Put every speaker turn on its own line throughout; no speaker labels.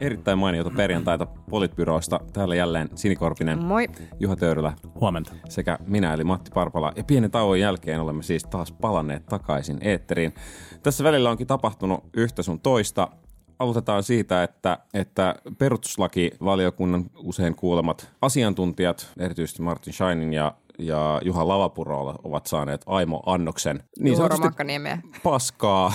Erittäin mainiota perjantaita Politbyroista. Täällä jälleen Sinikorpinen,
Moi.
Juha Töyrylä
Huomenta.
sekä minä eli Matti Parpala. Ja pienen tauon jälkeen olemme siis taas palanneet takaisin eetteriin. Tässä välillä onkin tapahtunut yhtä sun toista. Aloitetaan siitä, että, että perustuslakivaliokunnan usein kuulemat asiantuntijat, erityisesti Martin Scheinin ja, ja Juha Lavapuro ovat saaneet Aimo-annoksen. Niin
Juho
sanotusti paskaa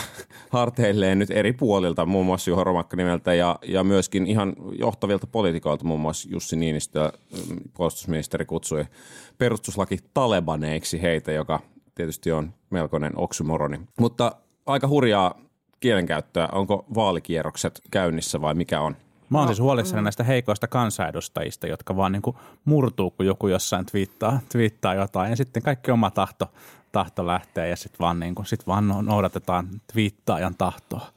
harteilleen nyt eri puolilta, muun muassa Juha Romakkanimeltä ja, ja myöskin ihan johtavilta poliitikoilta, muun muassa Jussi Niinistö, mm, puolustusministeri kutsui perustuslaki talebaneiksi heitä, joka tietysti on melkoinen oksymoroni. Mutta aika hurjaa kielenkäyttöä. Onko vaalikierrokset käynnissä vai mikä on?
Mä oon siis huolissani näistä heikoista kansanedustajista, jotka vaan niin kuin murtuu, kun joku jossain twiittaa, twiittaa jotain. Ja sitten kaikki oma tahto, tahto lähtee ja sitten vaan, niin kuin, sit vaan noudatetaan twiittaajan tahtoa.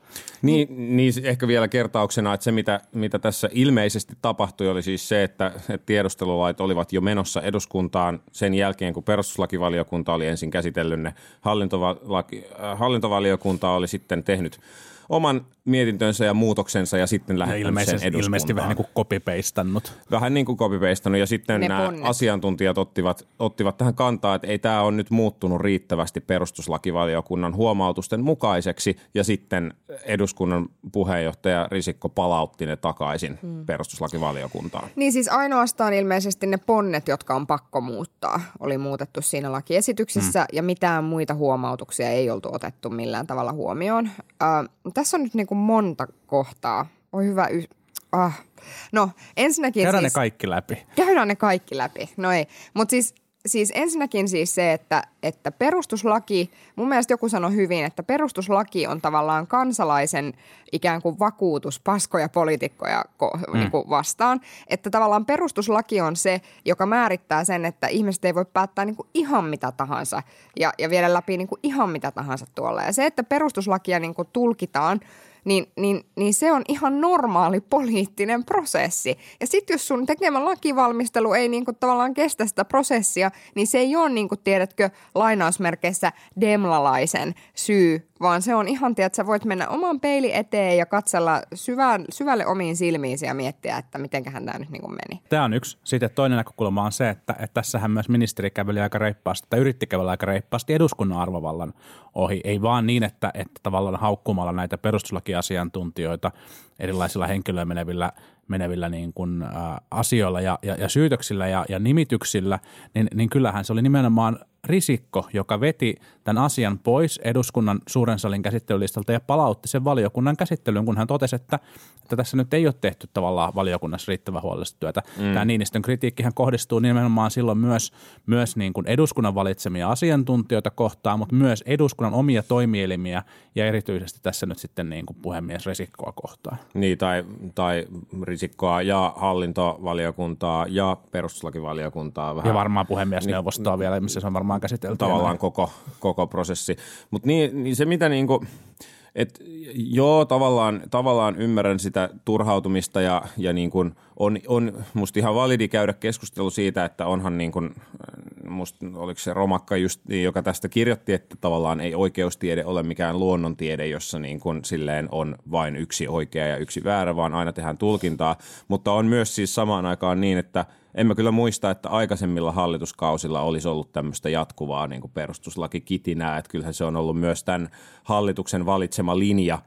Niin, niin ehkä vielä kertauksena, että se mitä, mitä tässä ilmeisesti tapahtui oli siis se, että, että tiedustelulait olivat jo menossa eduskuntaan sen jälkeen, kun perustuslakivaliokunta oli ensin käsitellyt ne. Hallintovalaki, äh, hallintovaliokunta oli sitten tehnyt oman mietintönsä ja muutoksensa ja sitten lähettänyt sen
ilmeisesti,
eduskuntaan.
ilmeisesti vähän niin kuin kopipeistannut.
Vähän niin kuin copy ja sitten
Ne
nämä
ponnet.
asiantuntijat ottivat, ottivat tähän kantaa, että ei tämä ole nyt muuttunut riittävästi perustuslakivaliokunnan huomautusten mukaiseksi ja sitten eduskunnan puheenjohtaja Risikko palautti ne takaisin hmm. perustuslakivaliokuntaan.
Niin siis ainoastaan ilmeisesti ne ponnet, jotka on pakko muuttaa, oli muutettu siinä lakiesityksessä mm. ja mitään muita huomautuksia ei oltu otettu millään tavalla huomioon. Äh, tässä on nyt niin kuin monta kohtaa. Oi hyvä y- ah. No ensinnäkin
Käydään
siis...
ne kaikki läpi.
Käydään ne kaikki läpi. No ei. Mutta siis, siis ensinnäkin siis se, että, että perustuslaki, mun mielestä joku sanoi hyvin, että perustuslaki on tavallaan kansalaisen ikään kuin vakuutus paskoja poliitikkoja ko- mm. niin kuin vastaan. Että tavallaan perustuslaki on se, joka määrittää sen, että ihmiset ei voi päättää niin kuin ihan mitä tahansa ja, ja viedä läpi niin kuin ihan mitä tahansa tuolla. Ja se, että perustuslakia niin kuin tulkitaan – niin, niin, niin se on ihan normaali poliittinen prosessi. Ja sitten jos sun tekemä lakivalmistelu ei niinku tavallaan kestä sitä prosessia, niin se ei ole niinku, tiedätkö, lainausmerkeissä demlalaisen syy, vaan se on ihan, tiedät, sä voit mennä oman peili eteen ja katsella syvään, syvälle omiin silmiisi ja miettiä, että mitenköhän tämä nyt niinku meni.
Tämä on yksi. Sitten toinen näkökulma on se, että, että tässähän myös ministeri käveli aika reippaasti, tai yritti kävellä aika reippaasti eduskunnan arvovallan ohi. Ei vaan niin, että, että tavallaan haukkumalla näitä perustuslakiasiantuntijoita erilaisilla henkilöillä menevillä, menevillä niin kuin, ä, asioilla ja, ja, ja syytöksillä ja, ja nimityksillä, niin, niin kyllähän se oli nimenomaan Risikko, joka veti tämän asian pois eduskunnan suuren salin käsittelylistalta ja palautti sen valiokunnan käsittelyyn, kun hän totesi, että, että tässä nyt ei ole tehty tavallaan valiokunnassa riittävän huolellista työtä. Mm. Tämä Niinistön kritiikkihän kohdistuu nimenomaan silloin myös, myös niin kuin eduskunnan valitsemia asiantuntijoita kohtaan, mutta myös eduskunnan omia toimielimiä ja erityisesti tässä nyt sitten niin kuin puhemies Risikkoa kohtaan.
Niin, tai, tai Risikkoa ja hallintovaliokuntaa ja perustuslakivaliokuntaa. Vähän
Ja varmaan puhemiesneuvostoa niin, vielä, missä se on varmaan käsitelty.
tavallaan koko, koko prosessi. Mutta niin, niin se mitä niinku, et joo, tavallaan, tavallaan ymmärrän sitä turhautumista ja, ja niin kuin on, on musta ihan validi käydä keskustelu siitä, että onhan niin kuin, musta oliko se Romakka just, joka tästä kirjoitti, että tavallaan ei oikeustiede ole mikään luonnontiede, jossa niin kuin silleen on vain yksi oikea ja yksi väärä, vaan aina tehdään tulkintaa, mutta on myös siis samaan aikaan niin, että en mä kyllä muista, että aikaisemmilla hallituskausilla olisi ollut tämmöistä jatkuvaa niin kuin perustuslakikitinää, että kyllähän se on ollut myös tämän hallituksen valitsema linja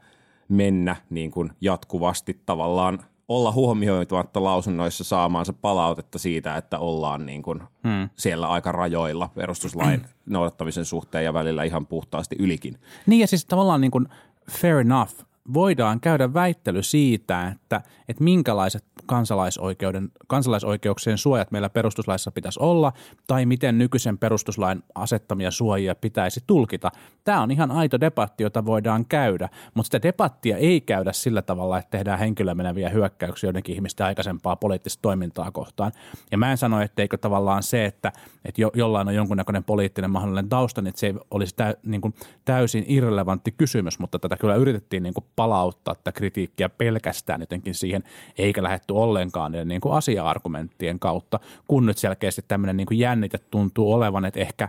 mennä niin kuin jatkuvasti tavallaan olla huomioitumatta lausunnoissa saamaansa palautetta siitä, että ollaan niin kuin hmm. siellä aika rajoilla perustuslain noudattamisen suhteen ja välillä ihan puhtaasti ylikin.
Niin ja siis tavallaan niin kuin fair enough, voidaan käydä väittely siitä, että, että minkälaiset kansalaisoikeuden, kansalaisoikeuksien suojat meillä perustuslaissa pitäisi olla tai miten nykyisen perustuslain asettamia suojia pitäisi tulkita. Tämä on ihan aito debatti, jota voidaan käydä, mutta sitä debattia ei käydä sillä tavalla, että tehdään henkilöä meneviä hyökkäyksiä joidenkin ihmisten aikaisempaa poliittista toimintaa kohtaan. Ja mä en sano, etteikö tavallaan se, että, että jo, jollain on jonkunnäköinen poliittinen mahdollinen tausta, niin se ei olisi tä, niin kuin täysin irrelevantti kysymys, mutta tätä kyllä yritettiin niin kuin palauttaa tätä kritiikkiä pelkästään jotenkin siihen, eikä lähetty ollenkaan niiden niin kuin asia-argumenttien kautta, kun nyt selkeästi tämmöinen niin kuin jännite tuntuu olevan, että ehkä,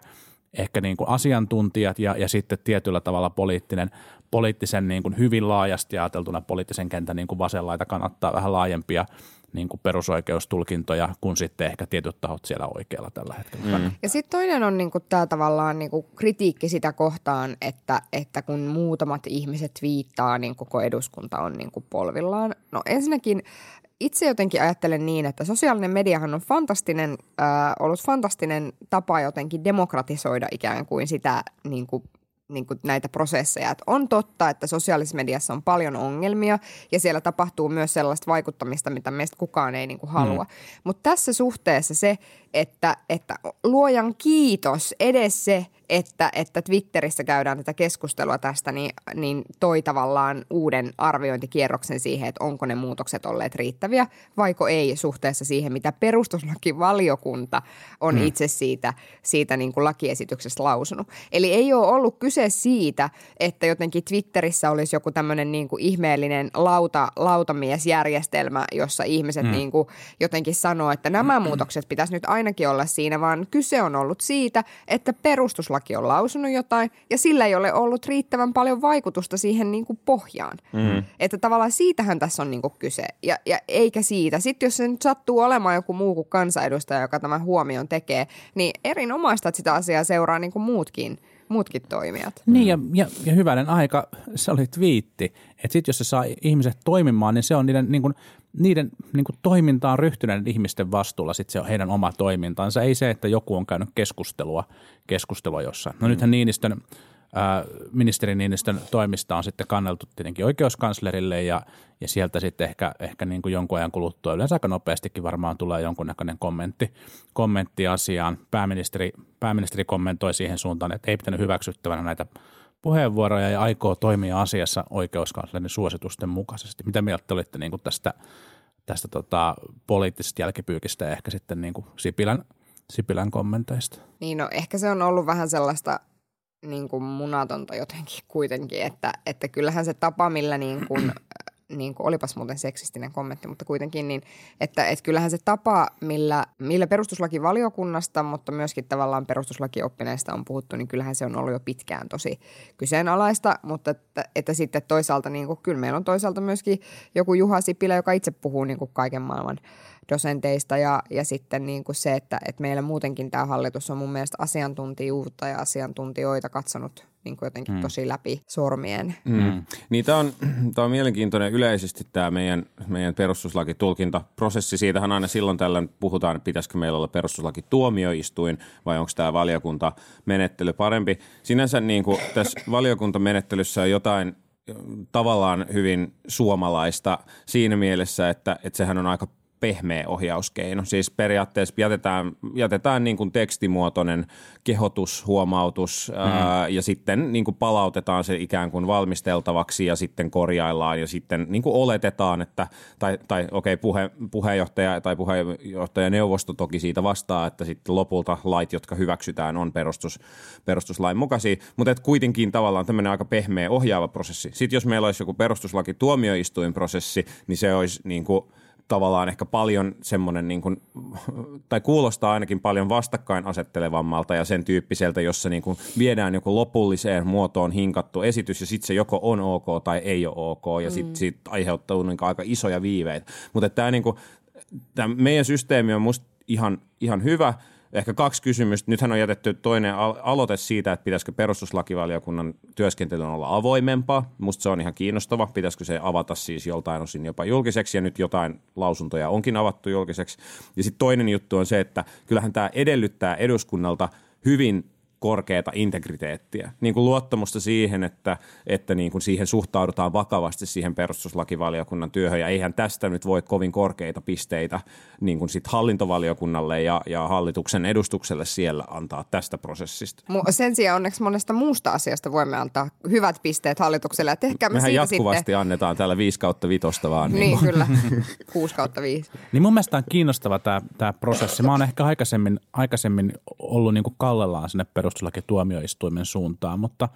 ehkä niin kuin asiantuntijat ja, ja sitten tietyllä tavalla poliittinen, poliittisen niin kuin hyvin laajasti ajateltuna poliittisen kentän niin kuin vasenlaita kannattaa vähän laajempia niin kuin perusoikeustulkintoja kuin sitten ehkä tietyt tahot siellä oikealla tällä hetkellä. Mm.
Ja sitten toinen on niinku tämä tavallaan niinku kritiikki sitä kohtaan, että, että kun muutamat ihmiset viittaa, niin koko eduskunta on niinku polvillaan. No ensinnäkin itse jotenkin ajattelen niin, että sosiaalinen mediahan on fantastinen, äh, ollut fantastinen tapa jotenkin demokratisoida ikään kuin sitä niin kuin niin kuin näitä prosesseja. Että on totta, että sosiaalisessa mediassa on paljon ongelmia ja siellä tapahtuu myös sellaista vaikuttamista, mitä meistä kukaan ei niin kuin halua. Mm. Mutta tässä suhteessa se, että, että luojan kiitos edes se, että, että Twitterissä käydään tätä keskustelua tästä, niin, niin toi tavallaan uuden arviointikierroksen siihen, että onko ne muutokset olleet riittäviä vaiko ei suhteessa siihen, mitä perustuslakivaliokunta on mm. itse siitä, siitä niin kuin lakiesityksestä lausunut. Eli ei ole ollut kyse siitä, että jotenkin Twitterissä olisi joku tämmöinen niin kuin ihmeellinen lauta, lautamiesjärjestelmä, jossa ihmiset mm. niin kuin jotenkin sanoo, että nämä muutokset pitäisi nyt ainakin olla siinä, vaan kyse on ollut siitä, että perustuslaki on lausunut jotain ja sillä ei ole ollut riittävän paljon vaikutusta siihen niin kuin pohjaan. Mm. Että tavallaan siitähän tässä on niin kuin kyse ja, ja eikä siitä. Sitten jos se nyt sattuu olemaan joku muu kuin kansanedustaja, joka tämän huomion tekee, niin erinomaista, että sitä asiaa seuraa niin kuin muutkin – muutkin toimijat.
Niin ja, ja, ja hyvänen aika, se oli twiitti, että sitten jos se saa ihmiset toimimaan, niin se on niiden, niin kuin, niiden niin kuin toimintaan ryhtyneiden ihmisten vastuulla, sitten se on heidän oma toimintansa. Ei se, että joku on käynyt keskustelua, keskustelua jossain. No mm. nythän Niinistön ministeri Niinistön toimista on sitten kanneltu tietenkin oikeuskanslerille ja, ja sieltä sitten ehkä, ehkä niin kuin jonkun ajan kuluttua yleensä aika nopeastikin varmaan tulee jonkunnäköinen kommentti, kommentti asiaan. Pääministeri, pääministeri kommentoi siihen suuntaan, että ei pitänyt hyväksyttävänä näitä puheenvuoroja ja aikoo toimia asiassa oikeuskanslerin suositusten mukaisesti. Mitä mieltä olitte niin kuin tästä, tästä tota, poliittisesta jälkipyykistä ja ehkä sitten niin kuin Sipilän, Sipilän kommenteista?
Niin no ehkä se on ollut vähän sellaista niin kuin munatonta jotenkin kuitenkin, että, että kyllähän se tapa, millä niin kuin, niin kuin, olipas muuten seksistinen kommentti, mutta kuitenkin niin, että, että kyllähän se tapa, millä, millä perustuslakivaliokunnasta, mutta myöskin tavallaan perustuslakioppineista on puhuttu, niin kyllähän se on ollut jo pitkään tosi kyseenalaista, mutta että, että sitten toisaalta niin kuin, kyllä meillä on toisaalta myöskin joku Juha Sipilä, joka itse puhuu niin kuin kaiken maailman dosenteista ja, ja sitten niin kuin se, että, että meillä muutenkin tämä hallitus on mun mielestä asiantuntijuutta ja asiantuntijoita katsonut niin kuin jotenkin mm. tosi läpi sormien.
Mm. mm. Niin tämä on, tämä on mielenkiintoinen yleisesti tämä meidän, meidän perustuslakitulkintaprosessi. Siitähän aina silloin tällöin puhutaan, että pitäisikö meillä olla perustuslakituomioistuin vai onko tämä valiokuntamenettely parempi. Sinänsä niin kuin tässä valiokuntamenettelyssä on jotain tavallaan hyvin suomalaista siinä mielessä, että, että sehän on aika pehmeä ohjauskeino. Siis periaatteessa jätetään, jätetään niin kuin tekstimuotoinen kehotus, huomautus mm. ää, ja sitten niin kuin palautetaan se ikään kuin valmisteltavaksi ja sitten korjaillaan ja sitten niin kuin oletetaan, että tai, tai okei, okay, puhe, puheenjohtaja tai puheenjohtajaneuvosto toki siitä vastaa, että sitten lopulta lait, jotka hyväksytään, on perustus, perustuslain mukaisia, mutta et kuitenkin tavallaan tämmöinen aika pehmeä ohjaava prosessi. Sitten jos meillä olisi joku perustuslaki tuomioistuinprosessi, niin se olisi niin kuin – tavallaan ehkä paljon semmoinen, niin kuin, tai kuulostaa ainakin paljon vastakkain asettelevammalta ja sen tyyppiseltä, jossa niin kuin viedään joku lopulliseen muotoon hinkattu esitys ja sitten se joko on ok tai ei ole ok ja sitten mm. siitä aiheutuu niin aika isoja viiveitä. Mutta tämä, niin kuin, meidän systeemi on musta ihan, ihan hyvä – Ehkä kaksi kysymystä. Nythän on jätetty toinen aloite siitä, että pitäisikö perustuslakivaliokunnan työskentelyn olla avoimempaa. Musta se on ihan kiinnostava. Pitäisikö se avata siis joltain osin jopa julkiseksi ja nyt jotain lausuntoja onkin avattu julkiseksi. Ja sitten toinen juttu on se, että kyllähän tämä edellyttää eduskunnalta hyvin korkeata integriteettiä, niin kuin luottamusta siihen, että, että niin kuin siihen suhtaudutaan vakavasti siihen perustuslakivaliokunnan työhön, ja eihän tästä nyt voi kovin korkeita pisteitä niin kuin sit hallintovaliokunnalle ja, ja hallituksen edustukselle siellä antaa tästä prosessista.
Sen sijaan onneksi monesta muusta asiasta voimme antaa hyvät pisteet hallitukselle, ja tehkäämme
Mehän
siitä
jatkuvasti
sitten.
annetaan täällä 5 kautta vitosta vaan.
Niin, niin kyllä, 6 kautta 5.
Niin mun mielestä on kiinnostava tämä, tämä prosessi. Mä oon ehkä aikaisemmin, aikaisemmin ollut niin kuin kallellaan sinne perus perustuslakituomioistuimen suuntaan, mutta,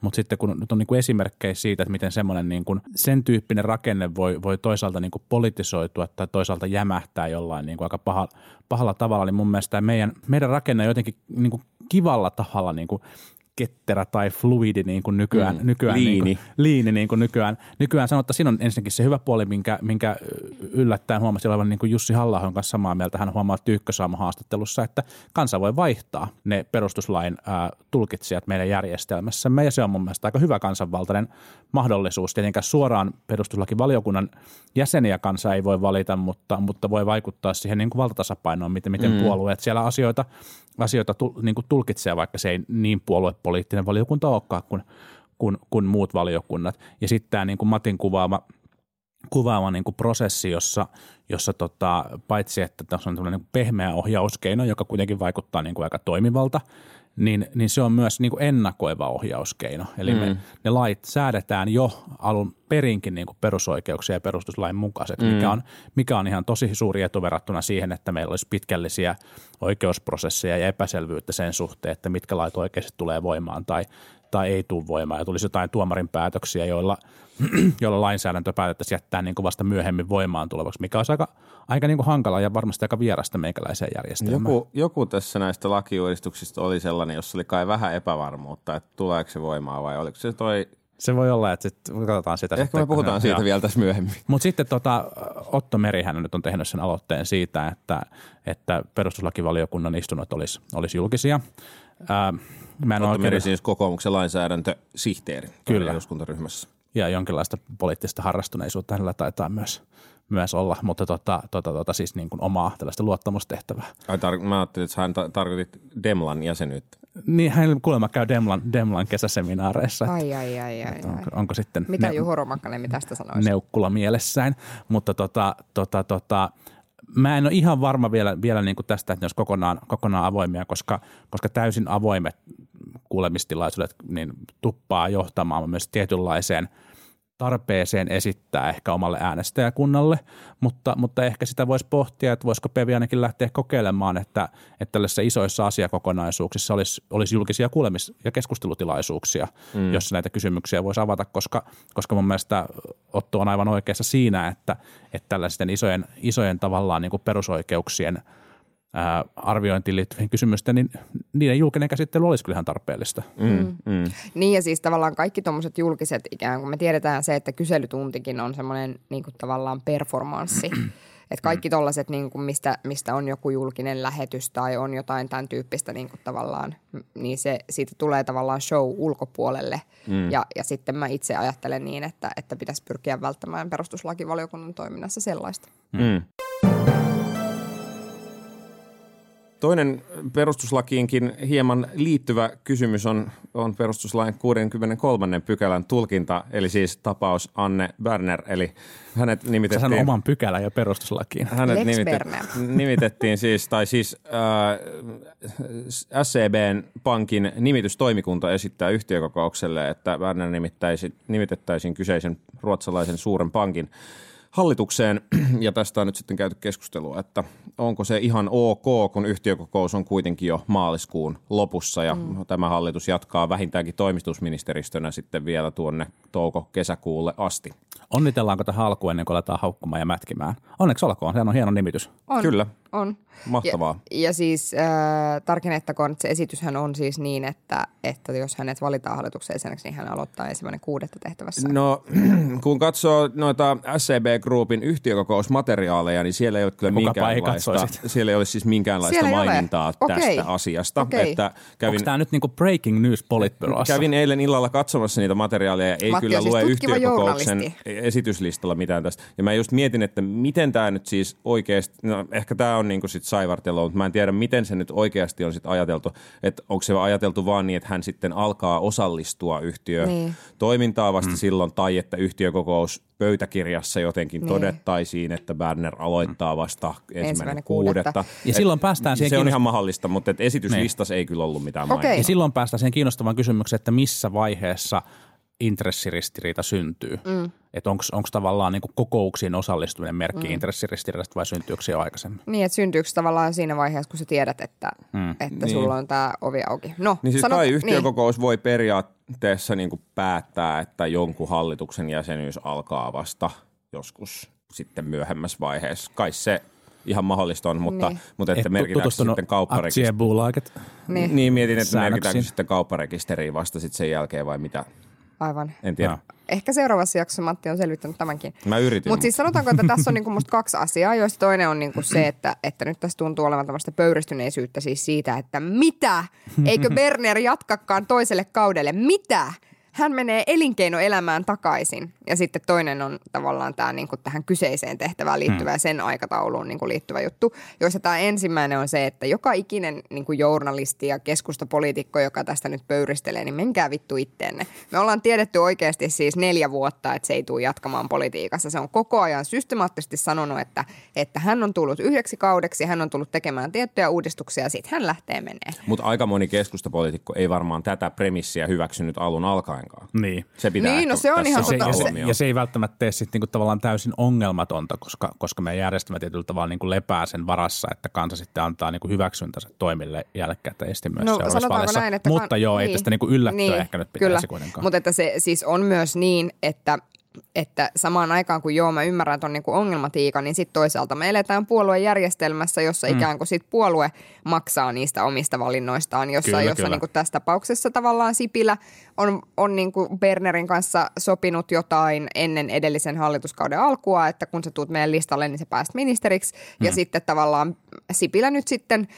mutta sitten kun nyt on niin kuin esimerkkejä siitä, että miten semmoinen niin kuin, sen tyyppinen rakenne voi, voi toisaalta niin kuin politisoitua tai toisaalta jämähtää jollain niin kuin aika paha, pahalla tavalla, niin mun mielestä meidän, meidän rakenne jotenkin niin kuin kivalla tavalla niin kuin ketterä tai fluidi niin kuin nykyään, mm, nykyään
liini.
Niin kuin, liini niin kuin nykyään, nykyään sanotaan, siinä on ensinnäkin se hyvä puoli, minkä, minkä yllättäen huomasi olevan niin kuin Jussi halla kanssa samaa mieltä. Hän huomaa Tyykkösaamo haastattelussa, että kansa voi vaihtaa ne perustuslain ää, tulkitsijat meidän järjestelmässämme ja se on mun mielestä aika hyvä kansanvaltainen mahdollisuus. Tietenkään suoraan perustuslakivaliokunnan jäseniä kansa ei voi valita, mutta, mutta voi vaikuttaa siihen niin kuin valtatasapainoon, miten, miten mm. puolueet siellä asioita, asioita tu, niin kuin tulkitsee, vaikka se ei niin puoluepoliittinen valiokunta olekaan kuin, kuin, kuin muut valiokunnat. Ja sitten tämä niin kuin Matin kuvaama kuvaava niin kuin prosessi, jossa, jossa tota, paitsi että tässä on niin pehmeä ohjauskeino, joka kuitenkin vaikuttaa niin kuin aika toimivalta, niin, niin se on myös niin kuin ennakoiva ohjauskeino. Eli mm. me, ne lait säädetään jo alun perinkin niin kuin perusoikeuksia ja perustuslain mukaiset, mm. mikä, on, mikä on ihan tosi suuri etu verrattuna siihen, että meillä olisi pitkällisiä oikeusprosesseja ja epäselvyyttä sen suhteen, että mitkä lait oikeasti tulee voimaan tai, tai ei tule voimaan ja tulisi jotain tuomarin päätöksiä, joilla, joilla lainsäädäntö päätettäisiin jättää niin kuin vasta myöhemmin voimaan tulevaksi, mikä olisi aika, aika niin kuin hankala ja varmasti aika vierasta meikäläiseen järjestelmään.
Joku, joku tässä näistä lakiuudistuksista oli sellainen, jossa oli kai vähän epävarmuutta, että tuleeko se voimaan vai oliko se toi
se voi olla, että sit, katsotaan sitä.
Ehkä
sitten,
me puhutaan siitä joo. vielä tässä myöhemmin.
Mutta sitten tota, Otto Merihän nyt on tehnyt sen aloitteen siitä, että, että perustuslakivaliokunnan istunnot olisi, olisi julkisia. Ää,
mä en Otto oikein... Meri siis kokoomuksen lainsäädäntösihteeri Kyllä. eduskuntaryhmässä.
Ja jonkinlaista poliittista harrastuneisuutta hänellä taitaa myös, myös olla, mutta tota, tota, tota, siis niin kuin omaa tällaista luottamustehtävää.
Ai tar- mä ajattelin, että hän ta- tarkoitit Demlan jäsenyyttä.
Niin, hän kuulemma käy Demlan, Demlan kesäseminaareissa.
Ai, ai, ai, ai,
onko, onko sitten
Mitä ne, Juho Romakkalemi tästä sanoisi?
Neukkula mielessään, mutta tota, tota, tota, mä en ole ihan varma vielä, vielä niin kuin tästä, että ne olisi kokonaan, kokonaan avoimia, koska, koska täysin avoimet kuulemistilaisuudet niin tuppaa johtamaan myös tietynlaiseen – tarpeeseen esittää ehkä omalle äänestäjäkunnalle, mutta, mutta ehkä sitä voisi pohtia, että voisiko Pevi ainakin lähteä kokeilemaan, että, että tällaisissa isoissa asiakokonaisuuksissa olisi, olisi julkisia kuulemis- ja keskustelutilaisuuksia, mm. jossa näitä kysymyksiä voisi avata, koska, koska mun mielestä Otto on aivan oikeassa siinä, että, että tällaisten isojen, isojen tavallaan niin kuin perusoikeuksien – ää, arviointiin liittyvien kysymysten, niin niiden julkinen käsittely olisi kyllä ihan tarpeellista. Mm,
mm. Mm. Niin ja siis tavallaan kaikki tuommoiset julkiset ikään kuin me tiedetään se, että kyselytuntikin on semmoinen niin kuin tavallaan performanssi. Että kaikki tollaiset, niin kuin mistä, mistä on joku julkinen lähetys tai on jotain tämän tyyppistä niin kuin tavallaan, niin se, siitä tulee tavallaan show ulkopuolelle. Mm. Ja, ja sitten mä itse ajattelen niin, että, että pitäisi pyrkiä välttämään perustuslakivaliokunnan toiminnassa sellaista. Mm.
Toinen perustuslakiinkin hieman liittyvä kysymys on, on perustuslain 63. pykälän tulkinta, eli siis tapaus Anne Berner, eli hänet nimitettiin...
Sä oman pykälän jo perustuslakiin.
Hänet nimitet, nimitettiin siis, tai siis äh, SCBn pankin nimitystoimikunta esittää yhtiökokoukselle, että Berner nimitettäisiin kyseisen ruotsalaisen suuren pankin hallitukseen, ja tästä on nyt sitten käyty keskustelua, että onko se ihan ok, kun yhtiökokous on kuitenkin jo maaliskuun lopussa, ja mm. tämä hallitus jatkaa vähintäänkin toimistusministeristönä sitten vielä tuonne touko-kesäkuulle asti.
Onnitellaanko tähän alkuun ennen kuin aletaan haukkumaan ja mätkimään? Onneksi olkoon, se on hieno nimitys.
On,
Kyllä.
On.
Mahtavaa.
Ja, ja siis äh, tarkennettakoon, että se esityshän on siis niin, että, että jos hänet valitaan hallituksen jäseneksi, niin hän aloittaa ensimmäinen kuudetta tehtävässä.
No, kun katsoo noita SCB Groupin yhtiökokousmateriaaleja, niin siellä ei ole kyllä Kukapa minkäänlaista, siellä ei ole siis minkäänlaista siellä mainintaa tästä okay. asiasta.
Okay. Että kävin, Onko tämä nyt niinku breaking news politbyrossa?
Kävin eilen illalla katsomassa niitä materiaaleja, ei Matti kyllä siis lue yhtiökokouksen esityslistalla mitään tästä. Ja mä just mietin, että miten tämä nyt siis oikeasti, no ehkä tämä on niinku sit saivartelua, mutta mä en tiedä, miten se nyt oikeasti on sit ajateltu. Että onko se ajateltu vaan niin, että hän sitten alkaa osallistua yhtiö niin. toimintaa vasta mm. silloin, tai että yhtiökokous pöytäkirjassa jotenkin niin. todettaisiin, että Berner aloittaa vasta ensimmäinen, ensimmäinen kuudetta.
Ja et, silloin päästään siihen
Se on ihan mahdollista, mutta et esityslistassa niin. ei kyllä ollut mitään okay.
Ja silloin päästään siihen kiinnostavaan kysymykseen, että missä vaiheessa intressiristiriita syntyy. Mm. Että onko tavallaan niin kokouksiin osallistuminen merkki mm. intressiristiriidasta vai syntyykö se jo aikaisemmin?
Niin, että syntyykö tavallaan siinä vaiheessa, kun sä tiedät, että, mm. että niin. sulla on tämä ovi auki. No,
niin siis sanot, kai yhtiökokous niin. voi periaatteessa niin kuin päättää, että jonkun hallituksen jäsenyys alkaa vasta joskus sitten myöhemmässä vaiheessa. Kai se ihan mahdollista on, mutta, niin. mutta että merkitäänkö sitten kaupparekisteriin. Niin. niin, mietin, että merkitäänkö sitten kaupparekisteriin vasta sitten sen jälkeen vai mitä.
Aivan.
En tiedä. No.
Ehkä seuraavassa jaksossa Matti on selvittänyt tämänkin.
Mä yritin.
Mutta siis sanotaanko, että tässä on niinku musta kaksi asiaa, joista toinen on niinku se, että, että nyt tässä tuntuu olevan tämmöistä pöyristyneisyyttä siis siitä, että mitä? Eikö Berner jatkakaan toiselle kaudelle? Mitä? Hän menee elinkeinoelämään takaisin. Ja sitten toinen on tavallaan tämä niin kuin tähän kyseiseen tehtävään liittyvä ja sen aikatauluun niin kuin liittyvä juttu, joissa tämä ensimmäinen on se, että joka ikinen niin kuin journalisti ja keskustapoliitikko, joka tästä nyt pöyristelee, niin menkää vittu itteenne. Me ollaan tiedetty oikeasti siis neljä vuotta, että se ei tule jatkamaan politiikassa. Se on koko ajan systemaattisesti sanonut, että, että hän on tullut yhdeksi kaudeksi, hän on tullut tekemään tiettyjä uudistuksia ja sitten hän lähtee menee.
Mutta aika moni keskustapoliitikko ei varmaan tätä premissiä hyväksynyt alun alkaen ollenkaan.
Niin.
Se pitää
niin, no se on ihan
se, ja, se, ja se ei välttämättä tee sitten niinku tavallaan täysin ongelmatonta, koska, koska meidän järjestelmä tietyllä tavalla niinku lepää sen varassa, että kansa sitten antaa niinku hyväksyntänsä toimille jälkikäteisesti myös
no,
seuraavassa.
Näin, että
Mutta kan... joo, niin. ei tästä niinku yllättyä niin, ehkä nyt pitäisi kyllä. kuitenkaan.
Mutta että se siis on myös niin, että että samaan aikaan kun joo, mä ymmärrän ton niinku ongelmatiikan, niin sitten toisaalta me eletään puoluejärjestelmässä, jossa mm. ikään kuin sit puolue maksaa niistä omista valinnoistaan, jossa, kyllä, jossa kyllä. Niinku tässä tapauksessa tavallaan Sipilä on, on niinku Bernerin kanssa sopinut jotain ennen edellisen hallituskauden alkua, että kun sä tuut meidän listalle, niin sä pääst ministeriksi. Mm. Ja sitten tavallaan Sipilä nyt sitten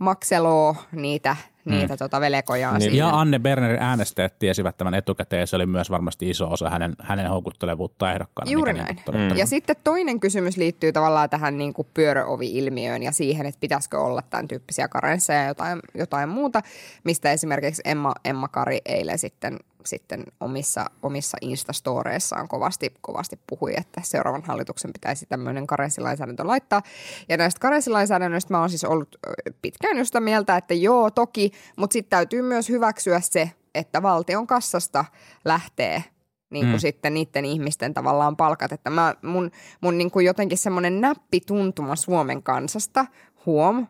makseloo niitä niitä mm. tota velekojaa. Niin,
ja Anne Bernerin äänestäjät tiesivät tämän etukäteen, se oli myös varmasti iso osa hänen, hänen houkuttelevuutta ehdokkaana.
Juuri näin. Mm. Ja sitten toinen kysymys liittyy tavallaan tähän niin kuin pyöröovi-ilmiöön ja siihen, että pitäisikö olla tämän tyyppisiä karensseja ja jotain, jotain muuta, mistä esimerkiksi Emma, Emma Kari eilen sitten sitten omissa, omissa Instastoreissaan kovasti, kovasti puhui, että seuraavan hallituksen pitäisi tämmöinen karensilainsäädäntö laittaa. Ja näistä karensilainsäädännöistä mä oon siis ollut pitkään just mieltä, että joo toki, mutta sitten täytyy myös hyväksyä se, että valtion kassasta lähtee niin kuin mm. sitten niiden ihmisten tavallaan palkat. Että mä, mun, mun niin kuin jotenkin semmoinen näppituntuma Suomen kansasta huom,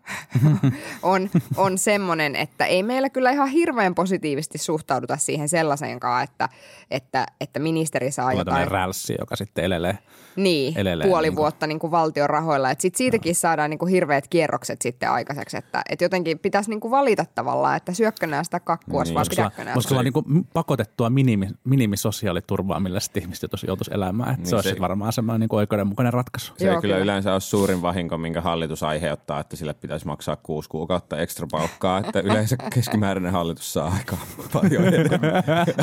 on, on semmoinen, että ei meillä kyllä ihan hirveän positiivisesti suhtauduta siihen sellaiseenkaan, että, että, että ministeri saa
Tulee jotain. rälssi, joka sitten elelee.
Niin, elelee, puoli niin kuin. vuotta niin kuin valtion rahoilla. Että sit siitäkin no. saadaan niin kuin hirveät kierrokset sitten aikaiseksi, että, että jotenkin pitäisi niin kuin valita tavallaan, että syökkö nää sitä kakkua niin. vai pidäkö nää
Koska niin kuin pakotettua minimi, minimisosiaaliturvaa, millä sitten ihmiset joutuisi elämään. Että niin se olisi se, varmaan semmoinen niin kuin oikeudenmukainen ratkaisu.
Se Joo, kyllä, kyllä yleensä on suurin vahinko, minkä hallitus aiheuttaa, että sille pitäisi maksaa kuusi kuukautta ekstra palkkaa, että yleensä keskimääräinen hallitus saa aika paljon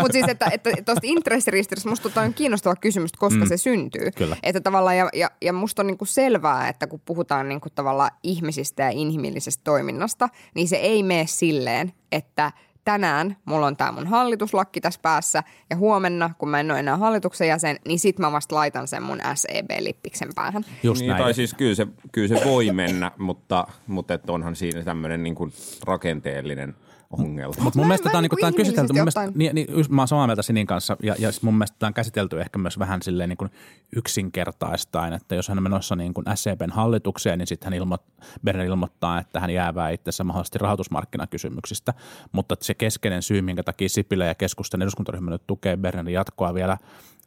Mutta siis, että, että tuosta intressiristiriidasta musta on kiinnostava kysymys, koska mm. se syntyy.
Kyllä.
Että tavallaan, ja, ja, ja musta on niinku selvää, että kun puhutaan niinku tavallaan ihmisistä ja inhimillisestä toiminnasta, niin se ei mene silleen, että – tänään mulla on tämä mun hallituslakki tässä päässä ja huomenna, kun mä en ole enää hallituksen jäsen, niin sit mä vasta laitan sen mun SEB-lippiksen päähän.
Just niin, näin. Tai siis kyllä se, kyllä se voi mennä, mutta, mutta et onhan siinä tämmöinen niin rakenteellinen – ongelma.
Mutta mun mielestä tämä on, niinku, on käsitelty, mun mielestä, niin, niin, mä oon samaa mieltä Sinin kanssa, ja, ja mun mielestä tämä on käsitelty ehkä myös vähän silleen niin kuin yksinkertaistaen, että jos hän on menossa niin kuin SCPn hallitukseen, niin sitten hän ilmo, Berner ilmoittaa, että hän jäävää itsensä mahdollisesti rahoitusmarkkinakysymyksistä, mutta se keskeinen syy, minkä takia Sipilä ja keskustan eduskuntaryhmä nyt tukee Bernerin jatkoa vielä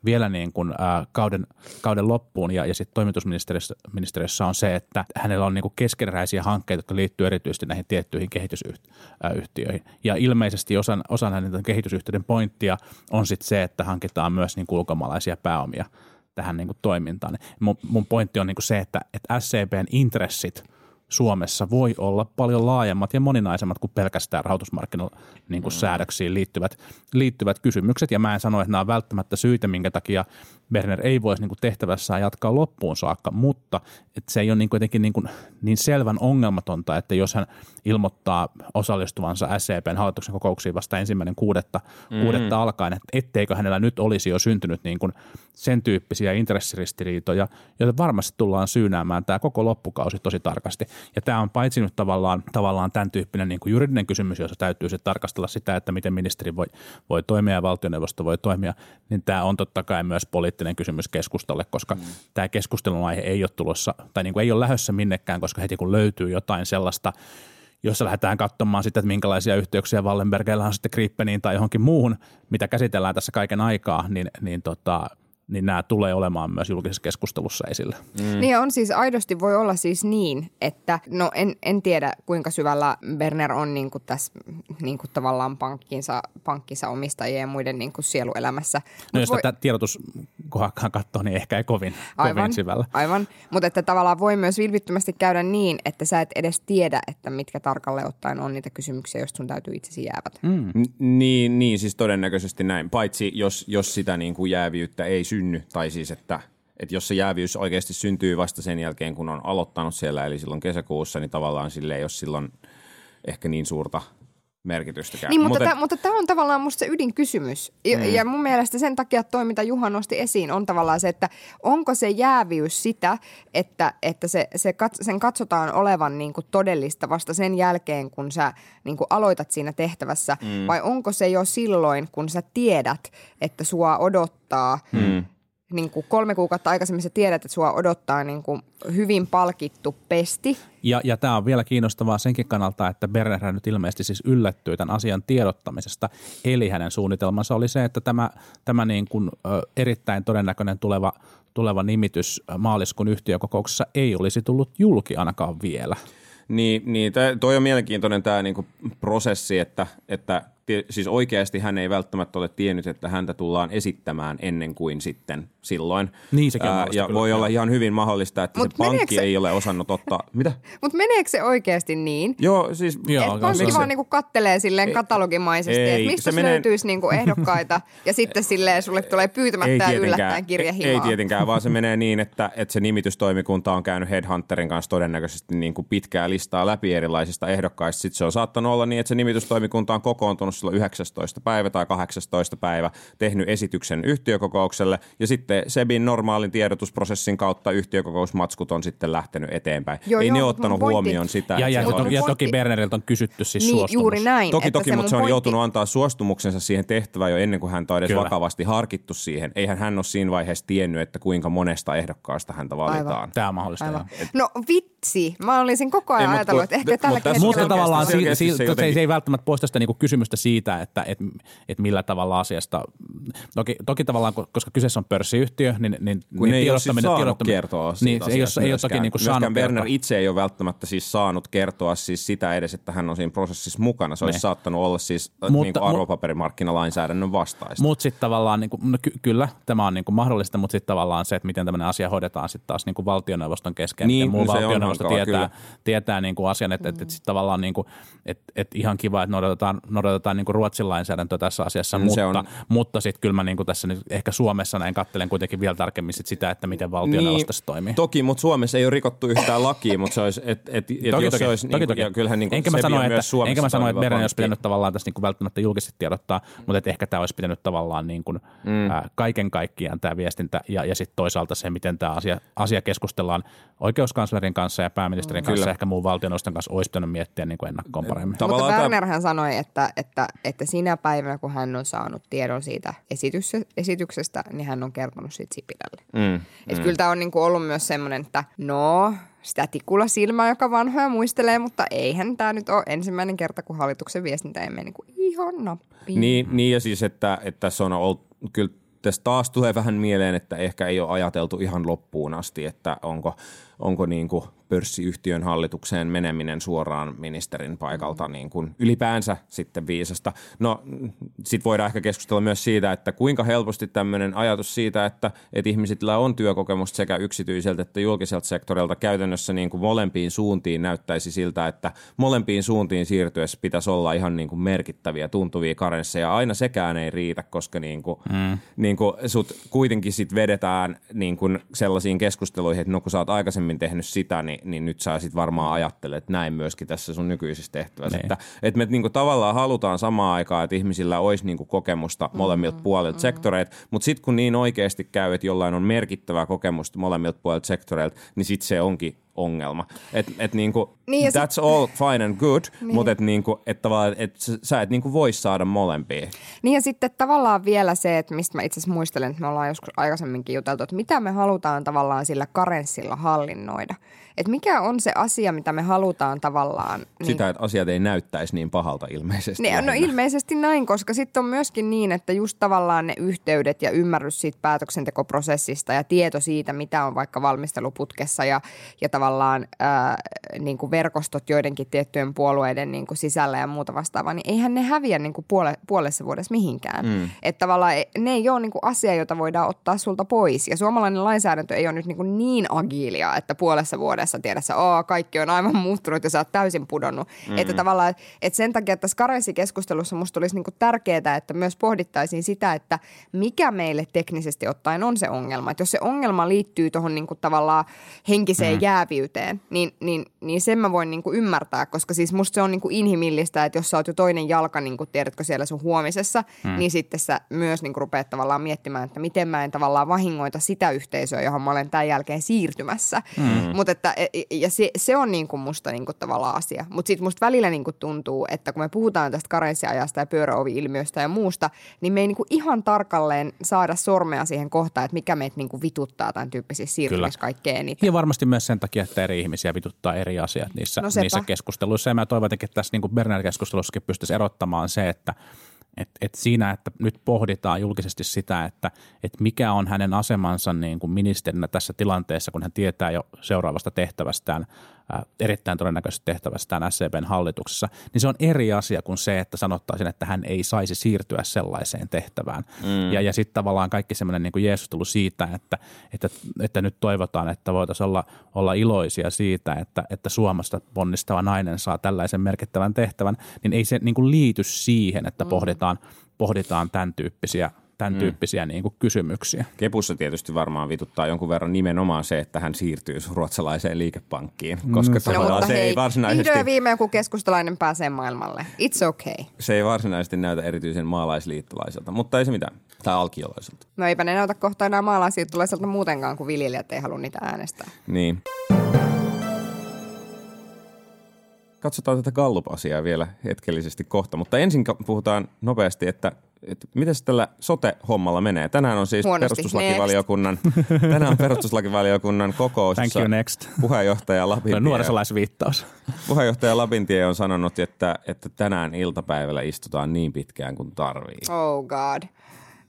vielä niin kuin, äh, kauden, kauden loppuun ja, ja sitten toimitusministeriössä on se, että hänellä on niin kuin keskeneräisiä hankkeita, jotka liittyy erityisesti näihin tiettyihin kehitysyhtiöihin. Ja ilmeisesti osan, osan näiden kehitysyhtiöiden pointtia on sitten se, että hankitaan myös niin kuin ulkomaalaisia pääomia tähän niin kuin toimintaan. Mun, mun pointti on niin kuin se, että, että SCPn intressit – Suomessa voi olla paljon laajemmat ja moninaisemmat kuin pelkästään rahoitusmarkkinoilla niin kuin mm. säädöksiin liittyvät, liittyvät kysymykset. Ja mä en sano, että nämä on välttämättä syitä, minkä takia Berner ei voisi niin kuin tehtävässään jatkaa loppuun saakka, mutta että se ei ole niin kuitenkin niin, kuin niin selvän ongelmatonta, että jos hän ilmoittaa osallistuvansa SCPn hallituksen kokouksiin vasta ensimmäinen kuudetta, mm. kuudetta alkaen, että etteikö hänellä nyt olisi jo syntynyt niin kuin sen tyyppisiä intressiristiriitoja, joita varmasti tullaan syynäämään tämä koko loppukausi tosi tarkasti. Ja tämä on paitsi nyt tavallaan, tavallaan tämän tyyppinen niin kuin juridinen kysymys, jossa täytyy se tarkastella sitä, että miten ministeri voi, voi toimia ja valtioneuvosto voi toimia, niin tämä on totta kai myös poliittinen kysymys keskustalle, koska mm. tämä keskustelun aihe ei ole tulossa, tai niin kuin ei ole lähdössä minnekään, koska heti kun löytyy jotain sellaista, jossa lähdetään katsomaan sitten, että minkälaisia yhteyksiä Wallenbergillä on sitten Grippeniin tai johonkin muuhun, mitä käsitellään tässä kaiken aikaa, niin, niin tota, niin nämä tulee olemaan myös julkisessa keskustelussa esillä.
Mm. Niin on siis aidosti voi olla siis niin, että no en, en tiedä kuinka syvällä Berner on niin kuin tässä niin kuin tavallaan pankkinsa, pankkinsa omistajien ja muiden niin kuin sieluelämässä.
No Mut jos voi... tätä tiedotuskohakkaan katsoo, niin ehkä ei kovin, aivan, kovin syvällä.
Aivan, mutta että tavallaan voi myös vilpittömästi käydä niin, että sä et edes tiedä, että mitkä tarkalleen ottaen on niitä kysymyksiä, joista sun täytyy itsesi jäävät.
Mm. N- niin, niin, siis todennäköisesti näin, paitsi jos, jos sitä niin kuin jäävyyttä ei sy- synny, tai siis että, että jos se jäävyys oikeasti syntyy vasta sen jälkeen, kun on aloittanut siellä, eli silloin kesäkuussa, niin tavallaan sille ei ole silloin ehkä niin suurta merkitystäkään.
Niin, mutta, mutta, tämä, mutta tämä on tavallaan musta se ydinkysymys. Ja, mm. ja mun mielestä sen takia toi, mitä Juha nosti esiin, on tavallaan se, että onko se jäävyys sitä, että, että se, se kat, sen katsotaan olevan niin kuin todellista vasta sen jälkeen, kun sä niin kuin aloitat siinä tehtävässä, mm. vai onko se jo silloin, kun sä tiedät, että sua odottaa mm niin kuin kolme kuukautta aikaisemmin sä tiedät, että sua odottaa niin kuin hyvin palkittu pesti.
Ja, ja tämä on vielä kiinnostavaa senkin kannalta, että Berner nyt ilmeisesti siis yllättyi tämän asian tiedottamisesta. Eli hänen suunnitelmansa oli se, että tämä, tämä niin kuin, erittäin todennäköinen tuleva, tuleva nimitys maaliskuun yhtiökokouksessa ei olisi tullut julki ainakaan vielä.
Niin, niin toi on mielenkiintoinen tämä niinku prosessi, että, että – siis oikeasti hän ei välttämättä ole tiennyt, että häntä tullaan esittämään ennen kuin sitten silloin.
Niin sekin
Ää, Ja voi olla ihan hyvin mahdollista, että Mut se pankki se... ei ole osannut ottaa. Mitä?
Mutta meneekö se oikeasti niin?
Joo, siis...
Joo, et pankki vaan niinku kattelee silleen katalogimaisesti, että mistä se menee... löytyisi niinku ehdokkaita ja sitten silleen sulle tulee pyytämättä ja yllättäen kirjehimaa.
Ei tietenkään, vaan se menee niin, että, että se nimitystoimikunta on käynyt Headhunterin kanssa todennäköisesti niin kuin pitkää listaa läpi erilaisista ehdokkaista. Sitten se on saattanut olla niin, että se nimitystoimikunta on kokoontunut silloin 19. päivä tai 18. päivä tehnyt esityksen yhtiökokoukselle ja sitten SEBin normaalin tiedotusprosessin kautta yhtiökokousmatskut on sitten lähtenyt eteenpäin. Joo, Ei joo, ne ottanut huomioon sitä.
Ja, ja, toki, ja toki Berneriltä on kysytty siis niin, suostumus.
Juuri näin.
Toki, toki, mutta se on pointti... joutunut antaa suostumuksensa siihen tehtävään jo ennen kuin hän on edes Kyllä. vakavasti harkittu siihen. Eihän hän ole siinä vaiheessa tiennyt, että kuinka monesta ehdokkaasta häntä valitaan. Aivan.
Tämä on mahdollista. Aivan.
No vitsi, mä olisin koko ajan ei, ajatellut, että ehkä tällä.
Mutta tavallaan se, se, ei välttämättä poista sitä niinku kysymystä siitä, että et, et millä tavalla asiasta, toki, toki tavallaan, koska kyseessä on pörssiyhtiö, niin, niin,
Kun niin ei ole siis kertoa
niin, ei ole, ei ole toki niin kuin saanut
Berner kertoa. itse ei ole välttämättä siis saanut kertoa siis sitä edes, että hän on siinä prosessissa mukana. Se olisi ne. saattanut olla siis äh, mutta, niin kuin arvopaperimarkkinalainsäädännön vastaista.
Mutta sitten tavallaan, niin kuin, no ky- kyllä tämä on niin kuin mahdollista, mutta sitten tavallaan se, että miten tämmöinen asia hoidetaan sitten taas niin kuin valtioneuvoston kesken. Niin, ja muu no valtioneuvosto hankala, tietää, tietää niin kuin asian, että, että, että sitten tavallaan niin kuin, että, että ihan kiva, että noudatetaan, noudatetaan niin kuin Ruotsin lainsäädäntö tässä asiassa, mm, mutta, on... mutta sitten kyllä mä niin kuin tässä nyt ehkä Suomessa näin kattelen kuitenkin vielä tarkemmin sit sitä, että miten valtioneuvostossa niin, toimii.
Toki, mutta Suomessa ei ole rikottu yhtään lakia, mutta se olisi, että et, et toki, jos toki, se olisi, toki, niin kuin, toki. kyllähän niin kuin enkä mä sano, että,
enkä mä sano, että meidän olisi pitänyt tavallaan tässä niin kuin välttämättä julkisesti tiedottaa, mutta että ehkä tämä olisi pitänyt tavallaan niin kuin, mm. ää, kaiken kaikkiaan tämä viestintä ja, ja sitten toisaalta se, miten tämä asia, asia keskustellaan oikeuskanslerin kanssa ja pääministerin mm. kanssa ja ehkä muun valtioneuvoston kanssa olisi pitänyt miettiä niin kuin ennakkoon paremmin.
Mutta Wernerhän sanoi, että, että, että siinä päivänä, kun hän on saanut tiedon siitä esityksestä, niin hän on kertonut siitä Sipilälle. Mm, Et mm. kyllä tämä on niinku ollut myös semmoinen, että no, sitä tikulla silmää, joka vanhoja muistelee, mutta eihän tämä nyt ole ensimmäinen kerta, kun hallituksen viestintä ei mene niinku ihan nappiin.
Niin, niin ja siis, että, että tässä on ollut kyllä tässä taas tulee vähän mieleen, että ehkä ei ole ajateltu ihan loppuun asti, että onko, onko niin kuin pörssiyhtiön hallitukseen meneminen suoraan ministerin paikalta niin kuin ylipäänsä sitten viisasta. No sit voidaan ehkä keskustella myös siitä, että kuinka helposti tämmöinen ajatus siitä, että, että ihmisillä on työkokemusta sekä yksityiseltä että julkiselta sektorilta käytännössä niin kuin molempiin suuntiin näyttäisi siltä, että molempiin suuntiin siirtyessä pitäisi olla ihan niin kuin merkittäviä tuntuvia karensseja. Aina sekään ei riitä, koska niin kuin, mm. niin kuin sut kuitenkin sit vedetään niin kuin sellaisiin keskusteluihin, että no kun sä oot aikaisemmin tehnyt sitä, niin, niin nyt sä sit varmaan ajattelet näin myöskin tässä sun nykyisessä tehtävässä.
Niin.
Että, että me niin kuin tavallaan halutaan samaan aikaan, että ihmisillä olisi niin kuin kokemusta molemmilta puolilta sektoreilta, mutta sitten kun niin oikeasti käy, että jollain on merkittävää kokemusta molemmilta puolilta sektoreilta, niin sitten se onkin ongelma. Et, et niinku,
Niin
that's all fine and good, niin. mutta et niinku, et tavallaan, et sä- et niinku voi saada molempia.
Niin ja sitten tavallaan vielä se, että mistä mä itse asiassa muistelen, että me ollaan joskus aikaisemminkin juteltu, että mitä me halutaan tavallaan sillä karenssilla hallinnoida. Että mikä on se asia, mitä me halutaan tavallaan... Niin,
Sitä, että asiat ei näyttäisi niin pahalta ilmeisesti.
niin, no ilmeisesti näin, koska sitten on myöskin niin, että just tavallaan ne yhteydet ja ymmärrys siitä päätöksentekoprosessista ja tieto siitä, mitä on vaikka valmisteluputkessa ja, ja tavallaan ää, niin kuin verkostot joidenkin tiettyjen puolueiden niin kuin sisällä ja muuta vastaavaa, niin eihän ne häviä niin kuin puole, puolessa vuodessa mihinkään. Mm. Että tavallaan e- ne ei ole niin kuin asia, jota voidaan ottaa sulta pois. Ja suomalainen lainsäädäntö ei ole nyt niin, kuin niin agiilia, että puolessa vuodessa tiedässä, oo, kaikki on aivan muuttunut ja sä oot täysin pudonnut. Mm. Että tavallaan, että sen takia tässä karensikeskustelussa musta olisi niin kuin tärkeää, että myös pohdittaisiin sitä, että mikä meille teknisesti ottaen on se ongelma. Että jos se ongelma liittyy tuohon niin kuin tavallaan henkiseen mm. Jäävyyteen, niin, niin, niin sen mä voin niin kuin ymmärtää, koska siis musta se on niin kuin inhimillistä, että jos sä oot jo toinen jalka, niin kuin tiedätkö siellä sun huomisessa, mm. niin sitten sä myös niin kuin rupeat tavallaan miettimään, että miten mä en tavallaan vahingoita sitä yhteisöä, johon mä olen tämän jälkeen siirtymässä. Mm. Mut että, ja se, se on niin kuin musta niin kuin tavallaan asia. Mutta sitten musta välillä niin kuin tuntuu, että kun me puhutaan tästä karenssiajasta ja pyöräovi-ilmiöstä ja muusta, niin me ei niin kuin ihan tarkalleen saada sormea siihen kohtaan, että mikä meitä niin kuin vituttaa tämän tyyppisissä siirtymissä kaikkein eniten.
Ja varmasti myös sen takia, että eri ihmisiä vituttaa eri asiat niissä,
No sepä.
niissä keskusteluissa. Ja mä toivon jotenkin, että tässä niin Bernard-keskustelussakin pystyisi erottamaan se, että et, et siinä, että nyt pohditaan julkisesti sitä, että et mikä on hänen asemansa niin kuin ministerinä tässä tilanteessa, kun hän tietää jo seuraavasta tehtävästään, ää, erittäin todennäköisestä tehtävästään SCPn hallituksessa, niin se on eri asia kuin se, että sanottaisiin, että hän ei saisi siirtyä sellaiseen tehtävään. Mm. Ja, ja sitten tavallaan kaikki semmoinen niin jeesustelu siitä, että, että, että nyt toivotaan, että voitaisiin olla, olla iloisia siitä, että, että Suomesta ponnistava nainen saa tällaisen merkittävän tehtävän, niin ei se niin kuin liity siihen, että pohditaan, pohditaan tämän tyyppisiä, tämän tyyppisiä niin kuin kysymyksiä.
Kepussa tietysti varmaan vituttaa jonkun verran nimenomaan se, että hän siirtyy ruotsalaiseen liikepankkiin, koska
No,
tavallaan
mutta
se
hei,
ei varsinaisesti...
vihdoin viime joku keskustalainen pääsee maailmalle. It's okay.
se ei varsinaisesti näytä erityisen maalaisliittolaiselta, mutta ei se mitään. Tai alkiolaiselta.
No eipä ne näytä kohta enää maalaisiirtolaiselta muutenkaan, kun viljelijät ei halua niitä äänestää.
Niin. Katsotaan tätä Gallup-asiaa vielä hetkellisesti kohta, mutta ensin puhutaan nopeasti, että, että miten tällä sote-hommalla menee. Tänään on siis
Huonosti.
perustuslakivaliokunnan, tänään on perustuslakivaliokunnan kokous,
Thank you, next.
puheenjohtaja Lapintie,
Nuorisolaisviittaus.
puheenjohtaja Lapintie on sanonut, että, että tänään iltapäivällä istutaan niin pitkään kuin tarvii.
Oh god.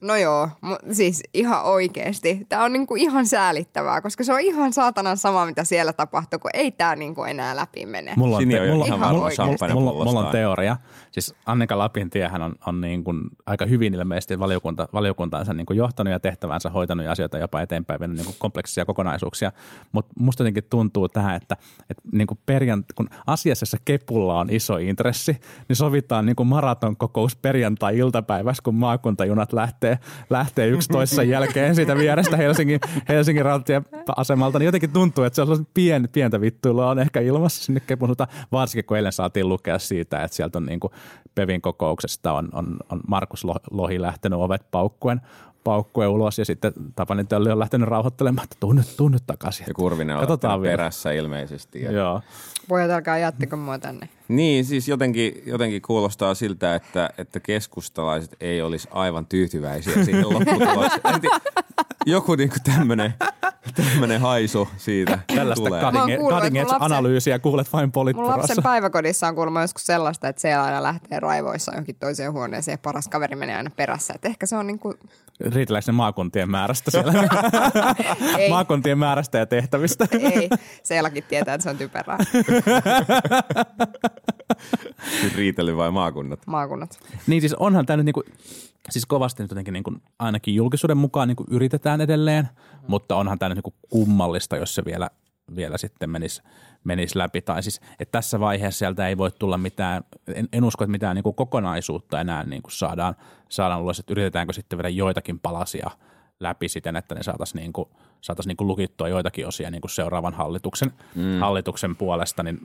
No joo, mu- siis ihan oikeesti. Tämä on niinku ihan säälittävää, koska se on ihan saatanan sama, mitä siellä tapahtuu, kun ei tämä niinku enää läpi mene.
Mulla on, te- mulla,
ihan
mulla, mulla, mulla, mulla on teoria. Siis Annika Lapintiehän on, on niin kuin aika hyvin ilmeisesti valiokunta, valiokuntaansa niin kuin johtanut ja tehtävänsä hoitanut ja asioita jopa eteenpäin vienyt niin kuin kompleksisia kokonaisuuksia. Mutta musta jotenkin tuntuu tähän, että, että niin kuin perjant, kun asiassa jossa kepulla on iso intressi, niin sovitaan niin kuin maratonkokous perjantai-iltapäivässä, kun maakuntajunat lähtee, lähtee yksi toisen jälkeen siitä vierestä Helsingin, Helsingin rautatieasemalta, niin jotenkin tuntuu, että se on pien, pientä vittuilua on ehkä ilmassa sinne kepun suuntaan, varsinkin kun eilen saatiin lukea siitä, että sieltä on niin kuin Pevin kokouksesta on, on, on Markus Lo- Lohi lähtenyt ovet paukkuen, paukkuen ulos ja sitten Tapani Tölli on lähtenyt rauhoittelemaan, että tuu nyt, tuu nyt takaisin.
Ja Kurvinen on
Katsotaan vielä.
perässä ilmeisesti. Ja
Joo.
Pojat älkää jättikö mua tänne.
Niin, siis jotenkin, jotenkin kuulostaa siltä, että, että keskustalaiset ei olisi aivan tyytyväisiä siihen lopputulokseen. Joku niinku tämmönen, tämmönen haisu siitä
Tällaista
tulee.
Cutting,
kuullut,
cutting
mun
analyysiä kuulet vain
Mun
politpurossa.
lapsen päiväkodissa on kuulemma joskus sellaista, että siellä aina lähtee raivoissa johonkin toiseen huoneeseen ja paras kaveri menee aina perässä. Et ehkä se on niinku
Riitelläänkö ne maakuntien määrästä siellä? Maakuntien määrästä ja tehtävistä.
Ei, Seelakin tietää, että se on typerää.
Riitely vai maakunnat?
Maakunnat.
Niin siis onhan tämä nyt niinku, siis kovasti nyt jotenkin niinku, ainakin julkisuuden mukaan niinku yritetään edelleen, mutta onhan tämä nyt niinku kummallista, jos se vielä, vielä sitten menisi menisi läpi. Tai siis, että tässä vaiheessa sieltä ei voi tulla mitään, en, en usko, että mitään niin kuin kokonaisuutta enää niin kuin saadaan, saadaan ulos, että yritetäänkö sitten vielä joitakin palasia läpi siten, että ne saataisiin niin kuin, saatais niin kuin lukittua joitakin osia niin kuin seuraavan hallituksen, mm. hallituksen puolesta, niin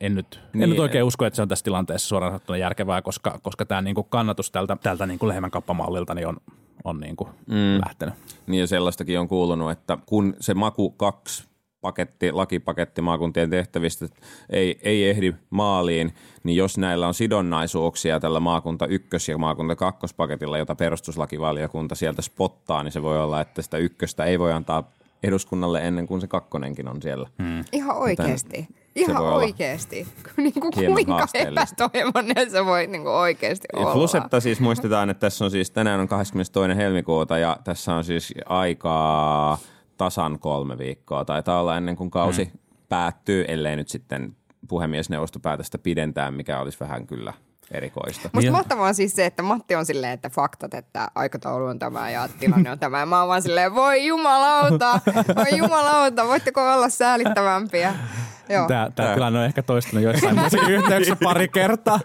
en nyt, en
Niin.
nyt oikein usko, että se on tässä tilanteessa suoraan sanottuna järkevää, koska, koska tämä niin kuin kannatus tältä, tältä niin kuin lehmänkauppamallilta niin on, on niin kuin mm. lähtenyt.
Niin ja sellaistakin on kuulunut, että kun se maku 2 paketti, lakipaketti maakuntien tehtävistä ei, ei ehdi maaliin, niin jos näillä on sidonnaisuuksia tällä maakunta ykkös- ja maakunta kakkospaketilla, jota perustuslakivaliokunta sieltä spottaa, niin se voi olla, että sitä ykköstä ei voi antaa eduskunnalle ennen kuin se kakkonenkin on siellä. Hmm.
Ihan oikeasti. Ihan
olla
oikeasti. Niin kuin kuinka epätoivoinen se voi niin kuin oikeasti
Ja
olla.
Plus, että siis muistetaan, että tässä on siis tänään on 22. helmikuuta ja tässä on siis aikaa tasan kolme viikkoa. Taitaa olla ennen kuin kausi hmm. päättyy, ellei nyt sitten puhemiesneuvosto päätä sitä pidentää, mikä olisi vähän kyllä erikoista.
Musta
Niin.
mahtavaa on siis se, että Matti on silleen, että faktat, että aikataulu on tämä ja tilanne on tämä. Ja mä oon vaan silleen, voi jumalauta, voi jumalauta, voitteko olla säälittävämpiä?
Tämä, tämä tilanne on ehkä toistunut joissain muissakin yhteyksissä pari kertaa,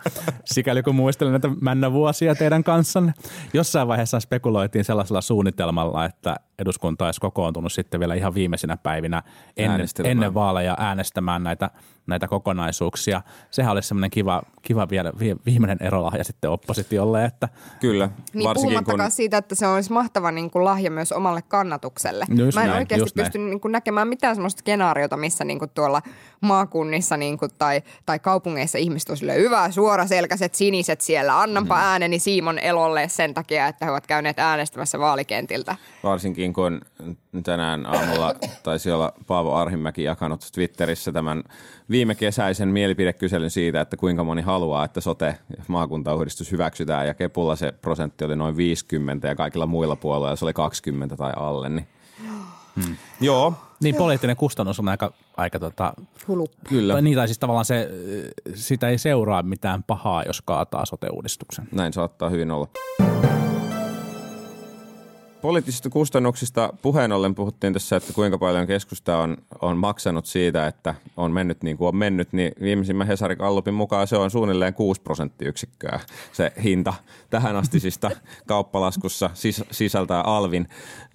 sikäli kun muistelen näitä männä vuosia teidän kanssanne. Jossain vaiheessa spekuloitiin sellaisella suunnitelmalla, että eduskunta olisi kokoontunut sitten vielä ihan viimeisinä päivinä ennen, ennen vaaleja äänestämään näitä, näitä kokonaisuuksia. Sehän olisi semmoinen kiva, kiva vielä, vi- viimeinen erolahja sitten oppositiolle, että
Kyllä,
Niin
varsinkin kun...
puhumattakaan siitä, että se olisi mahtava niin kuin lahja myös omalle kannatukselle.
Just
Mä en
näin,
oikeasti
näin.
pysty niin kuin näkemään mitään sellaista skenaariota, missä niin kuin tuolla maakunnissa niin kuin, tai, tai kaupungeissa ihmiset on silleen, hyvä suoraselkäiset siniset siellä, annanpa
Mm.
ääneni Siimon Elolle sen takia, että he ovat käyneet äänestämässä vaalikentiltä.
Varsinkin kun tänään aamulla taisi olla Paavo Arhimäki jakanut Twitterissä tämän viime kesäisen mielipidekyselyn siitä, että kuinka moni haluaa, että sote- ja maakuntauudistus hyväksytään. Ja Kepulla se prosentti oli noin 50 ja kaikilla muilla puolueilla se oli 20 tai alle. Niin. Hmm. Joo,
niin poliittinen kustannus on aika, aika tota,
Hulu.
kyllä.
tai niin, tai siis tavallaan se, sitä ei seuraa mitään pahaa, jos kaataa sote-uudistuksen.
Näin saattaa hyvin olla. Poliittisista kustannuksista puheen ollen puhuttiin tässä, että kuinka paljon keskusta on, on maksanut siitä, että on mennyt niin kuin on mennyt, niin viimeisimmän Hesari Gallupin mukaan se on suunnilleen 6 prosenttiyksikköä se hinta tähän astisista kauppalaskussa sis, sisältää alvin.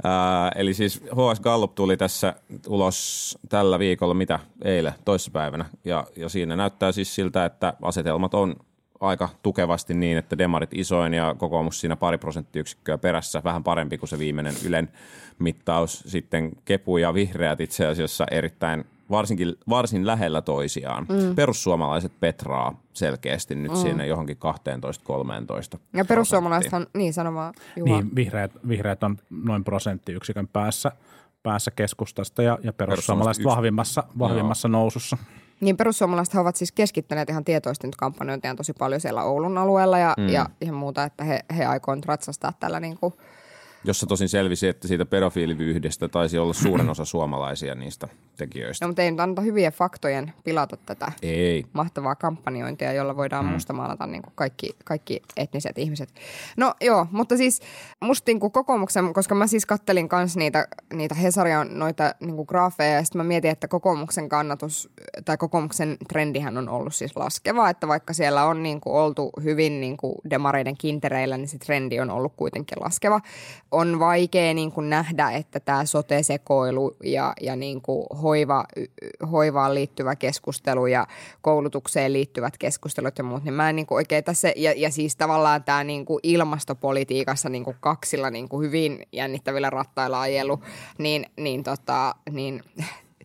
Ää, eli siis HS Gallup tuli tässä ulos tällä viikolla, mitä eilen, toissapäivänä, ja, ja siinä näyttää siis siltä, että asetelmat on aika tukevasti niin, että demarit isoin ja kokoomus siinä pari prosenttiyksikköä perässä, vähän parempi kuin se viimeinen Ylen mittaus. Sitten Kepu ja vihreät itse asiassa erittäin varsinkin, varsin lähellä toisiaan. Mm. Perussuomalaiset petraa selkeästi nyt mm. siinä johonkin 12-13
Ja perussuomalaisethan, niin sano vaan Juha.
Niin, vihreät, vihreät on noin prosenttiyksikön päässä, päässä keskustasta ja, ja perussuomalaiset
yksi-
vahvimmassa, vahvimmassa nousussa.
Niin perussuomalaiset ovat siis keskittäneet ihan tietoisesti nyt kampanjointiaan tosi paljon siellä Oulun alueella ja, mm. ja ihan muuta, että he, he aikoo nyt ratsastaa tällä niin kuin,
jossa tosin selvisi, että siitä pedofiilivyyhdestä taisi olla suuren osa suomalaisia niistä tekijöistä.
no mutta ei nyt anneta hyvien faktojen pilata tätä
Ei.
mahtavaa kampanjointia, jolla voidaan mm. mustamaalata niin kuin kaikki, kaikki etniset ihmiset. No joo, mutta siis musta niin kuin kokoomuksen, koska mä siis kattelin kanssa niitä, niitä Hesarian noita niin kuin graafeja ja sitten mä mietin, että kokoomuksen kannatus tai kokoomuksen trendihän on ollut siis laskeva, että vaikka siellä on niin kuin oltu hyvin niin kuin demareiden kintereillä, niin se trendi on ollut kuitenkin laskeva. On vaikea niin kuin nähdä, että tämä sote-sekoilu ja, ja niin kuin hoiva, hoivaan liittyvä keskustelu ja koulutukseen liittyvät keskustelut ja muut, niin mä en niin kuin oikein tässä, ja, ja siis tavallaan tämä niin kuin ilmastopolitiikassa niin kuin kaksilla niin kuin hyvin jännittävillä rattailla ajelu, niin, niin, tota, niin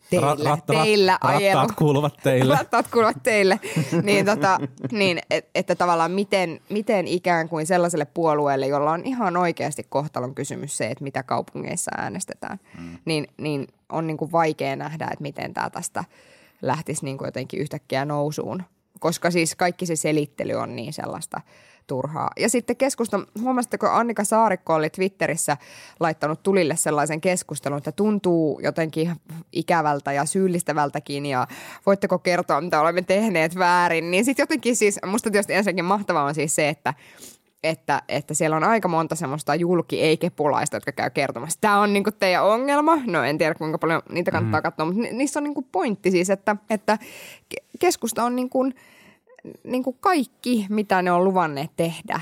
teillä,
Ra- rat-
teillä
rat-
ajelu.
rattaat kuuluvat teille.
Rattaat kuuluvat teille. niin, tota, niin et, että tavallaan miten, miten ikään kuin sellaiselle puolueelle, jolla on ihan oikeasti kohtalon kysymys se, että mitä kaupungeissa äänestetään, mm. niin, niin on niin kuin vaikea nähdä, että miten tämä tästä lähtisi niin kuin jotenkin yhtäkkiä nousuun. Koska siis kaikki se selittely on niin sellaista turhaa. Ja sitten keskusta, huomasitteko Annika Saarikko oli Twitterissä laittanut tulille sellaisen keskustelun, että tuntuu jotenkin ikävältä ja syyllistävältäkin ja voitteko kertoa, mitä olemme tehneet väärin. Niin sitten jotenkin siis, musta tietysti ensinnäkin mahtavaa on siis se, että että, että siellä on aika monta semmoista julki ei-kepulaista, jotka käy kertomassa. Tämä on niinku teidän ongelma. No en tiedä kuinka paljon niitä kannattaa mm. katsoa, mutta ni- niissä on niinku pointti siis, että, että keskusta on niinku, niinku kaikki, mitä ne on luvanneet tehdä,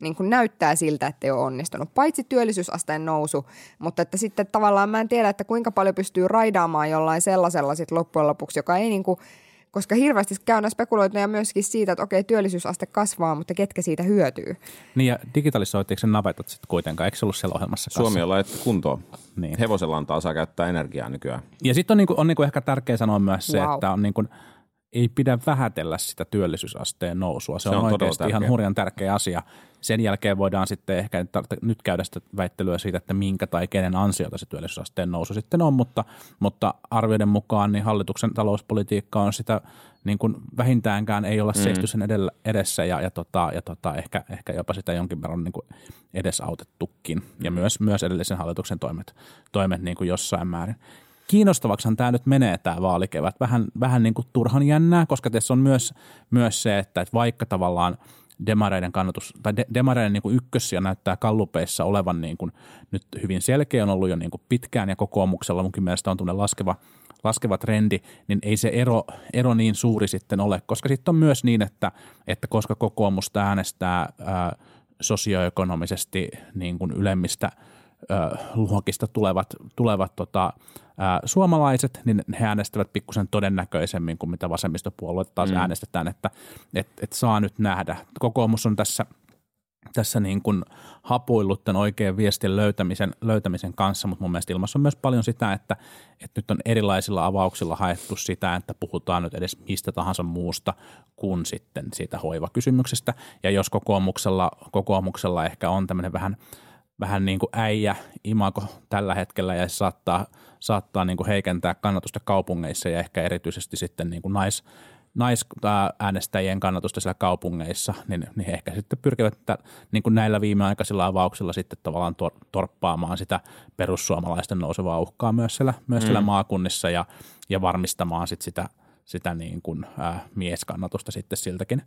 niin kuin näyttää siltä, että ei ole onnistunut. Paitsi työllisyysasteen nousu, mutta että sitten tavallaan mä en tiedä, että kuinka paljon pystyy raidaamaan jollain sellaisella sit loppujen lopuksi, joka ei niin kuin koska hirveästi käydään spekuloituja myöskin siitä, että okei, työllisyysaste kasvaa, mutta ketkä siitä hyötyy.
Niin ja digitalisoitiinko sen navetat sitten kuitenkaan? Eikö se ollut siellä ohjelmassa kanssa?
Suomi on laitettu kuntoon.
Niin.
Hevosella antaa saa käyttää energiaa nykyään.
Ja sitten on, niinku, on niinku ehkä tärkeä sanoa myös se,
Wow.
että on niinku, ei pidä vähätellä sitä työllisyysasteen nousua. Se,
Se
on,
on
oikeasti ihan hurjan tärkeä asia. Sen jälkeen voidaan sitten ehkä nyt käydä sitä väittelyä siitä, että minkä tai kenen ansiota se työllisyysasteen nousu sitten on, mutta, mutta arvioiden mukaan niin hallituksen talouspolitiikka on sitä niin kuin vähintäänkään ei olla seisty sen edellä, edessä ja, ja, tota, ja tota, ehkä, ehkä jopa sitä jonkin verran niin kuin edesautettukin. Ja myös, myös edellisen hallituksen toimet, toimet niin kuin jossain määrin kiinnostavaksihan tämä nyt menee tämä vaalikevät. Vähän, vähän niin kuin turhan jännää, koska tässä on myös, myös se, että, että vaikka tavallaan demareiden kannatus, tai de, demareiden niin kuin ykkössiä näyttää kallupeissa olevan niin kuin nyt hyvin selkeä, on ollut jo niin kuin pitkään ja kokoomuksella munkin mielestä on tuonne laskeva, laskeva trendi, niin ei se ero, ero niin suuri sitten ole, koska sitten on myös niin, että, että koska kokoomusta äänestää ää, sosioekonomisesti niin kuin ylemmistä luokista tulevat, tulevat tota, ö, suomalaiset, niin he äänestävät pikkusen todennäköisemmin kuin mitä vasemmistopuolueet taas mm. äänestetään, että et, et saa nyt nähdä. Kokoomus on tässä tässä niin kuin hapuillut tämän oikean viestin löytämisen, löytämisen kanssa, mutta mun mielestä ilmassa on myös paljon sitä, että, että nyt on erilaisilla avauksilla haettu sitä, että puhutaan nyt edes mistä tahansa muusta kuin sitten siitä hoivakysymyksestä. Ja jos kokoomuksella, kokoomuksella ehkä on tämmöinen vähän, vähän niin kuin äijä imako tällä hetkellä ja se saattaa, saattaa niin kuin heikentää kannatusta kaupungeissa ja ehkä erityisesti sitten niin kuin nais, naisäänestäjien kannatusta siellä kaupungeissa, niin, niin ehkä sitten pyrkivät että, niin kuin näillä viimeaikaisilla avauksilla sitten tavallaan tor, torppaamaan sitä perussuomalaisten nousevaa uhkaa myös siellä, myös siellä maakunnissa ja, ja varmistamaan sitten sitä, sitä niin kuin, ää, mieskannatusta sitten siltäkin,